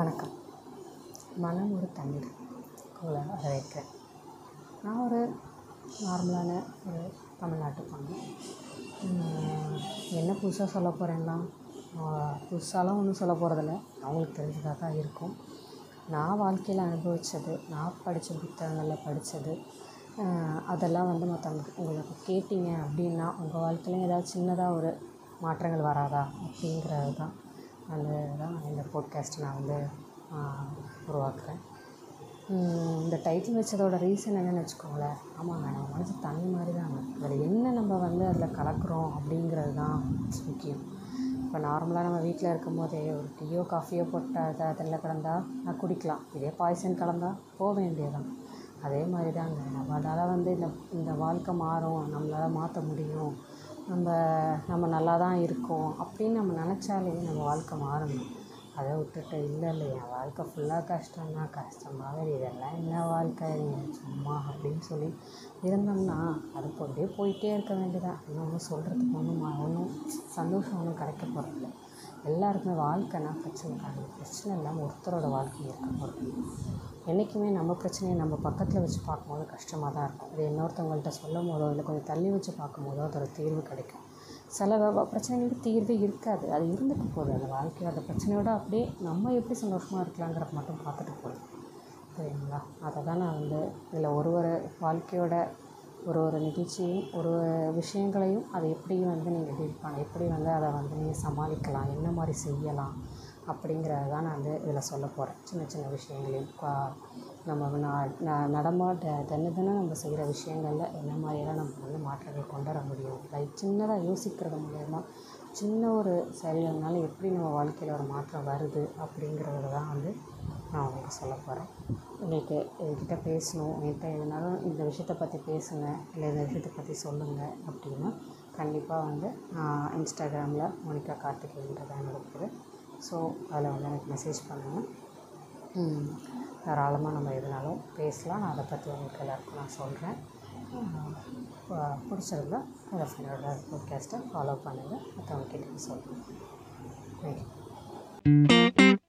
வணக்கம். மனம் ஒரு தண்ணீர். உங்களை வரவேற்கிறேன். நான் ஒரு நார்மலான ஒரு தமிழ்நாட்டு பொண்ணு. என்ன புதுசாக சொல்ல போகிறேன்னா புதுசாலாம் ஒன்றும் சொல்ல போகிறதில்ல அவங்களுக்கு தெரிஞ்சதாக தான் இருக்கும். நான் வாழ்க்கையில் அனுபவித்தது நான் படித்த புத்தகங்களில் படித்தது அதெல்லாம் வந்து மற்றவங்களுக்கு உங்களுக்கு கேட்டீங்க அப்படின்னா உங்கள் வாழ்க்கையில ஏதாவது சின்னதாக ஒரு மாற்றங்கள் வராதா அப்படிங்கிறது தான். அந்த தான் இந்த போட்காஸ்ட் நான் வந்து உருவாக்குறேன். இந்த டைட்டில் வச்சதோட ரீசன் என்னென்னு வச்சுக்கோங்களேன். ஆமாங்க நம்ம மனசு தண்ணி மாதிரி தான் அதில் என்ன நம்ம வந்து அதில் கலக்கிறோம் அப்படிங்கிறது தான் முக்கியம். இப்போ நார்மலாக நம்ம வீட்டில் இருக்கும் போதே ஒரு டீயோ காஃபியோ போட்டு அதை அதில் நான் குடிக்கலாம். இதே பாய்சன் கலந்தால் போக வேண்டியதுதான். அதே மாதிரி தாங்க நம்ம அதால் வந்து இந்த இந்த வாழ்க்கை மாறும். நம்மளால் மாற்ற முடியும். நம்ம நம்ம நல்லா தான் இருக்கோம் அப்படின்னு நம்ம நினச்சாலே நம்ம வாழ்க்கை மாறணும். அதை விட்டுட்டு இல்லை இல்லை என் வாழ்க்கை ஃபுல்லாக கஷ்டம்னா கஷ்டமாகவே இதெல்லாம் என்ன வாழ்க்கை? சும்மா அப்படின்னு சொல்லி இருந்தோம்னா அது அப்படியே போயிட்டே இருக்க வேண்டியதான் இன்னும் ஒன்றும் சொல்கிறதுக்கு ஒன்றும் ஒன்றும் சந்தோஷம் ஒன்றும் கிடைக்க போகிறதில்ல எல்லாருக்குமே வாழ்க்கைனா பிரச்சனை கிடையாது பிரச்சனை இல்லாமல் ஒருத்தரோட வாழ்க்கை இருக்க போகிறது என்றைக்குமே நம்ம பிரச்சனையை நம்ம பக்கத்தில் வச்சு பார்க்கும்போது கஷ்டமாக தான் இருக்கும். அது இன்னொருத்தவங்கள்ட்ட சொல்லும் போதோ இல்லை கொஞ்சம் தள்ளி வச்சு பார்க்கும்போதோ அதோட தீர்வு கிடைக்கும். சில பிரச்சனைகளுக்கு தீர்வே இருக்காது. அது இருந்துட்டு போகுது. அந்த வாழ்க்கையில் அந்த பிரச்சனையோடு அப்படியே நம்ம எப்படி சந்தோஷமாக இருக்கலாங்கிறத மட்டும் பார்த்துட்டு போகுது சரிங்களா? அதை தான் நான் வந்து இதில் ஒரு ஒரு வாழ்க்கையோட ஒரு ஒரு நிகழ்ச்சியும் ஒரு விஷயங்களையும் அதை எப்படி வந்து நீங்கள் டீல் பண்ண எப்படி வந்து அதை வந்து நீங்கள் சமாளிக்கலாம் என்ன மாதிரி செய்யலாம் அப்படிங்கிறத தான் நான் வந்து இதில் சொல்ல போகிறேன் சின்ன சின்ன விஷயங்களையும் நம்ம ந நடமா தினம் தினம் நம்ம செய்கிற விஷயங்களில் என்ன மாதிரியெல்லாம் நம்ம மாற்றங்கள் கொண்டு வர முடியும் லைக் சின்னதாக யோசிக்கிறது மூலயமா சின்ன ஒரு செயல்கள்னால எப்படி நம்ம வாழ்க்கையில் ஒரு மாற்றம் வருது அப்படிங்கிறத தான் வந்து நான் உங்களுக்கு சொல்ல போகிறேன் உங்களுக்கு என்கிட்ட பேசணும் என்கிட்ட எதுனாலும் இந்த விஷயத்தை பற்றி பேசுங்க இல்லை இந்த விஷயத்தை பற்றி சொல்லுங்கள் அப்படின்னா கண்டிப்பாக வந்து இன்ஸ்டாகிராமில் மோனிகா கார்த்திகேயன்றது என்னோட பேர் ஸோ அதில் வந்து எனக்கு மெசேஜ் பண்ணுங்கள் தாராளமாக நம்ம எதுனாலும் பேசலாம். நான் அதை பற்றி உங்களுக்கு எல்லாருக்கும் நான் சொல்கிறேன் பிடிச்சிருந்தா அதை ஃப்ரெண்டோட போட்காஸ்ட்டை ஃபாலோ பண்ணுங்கள் மற்றவங்க கிட்டே சொல்லுங்கள் தேங்க்யூ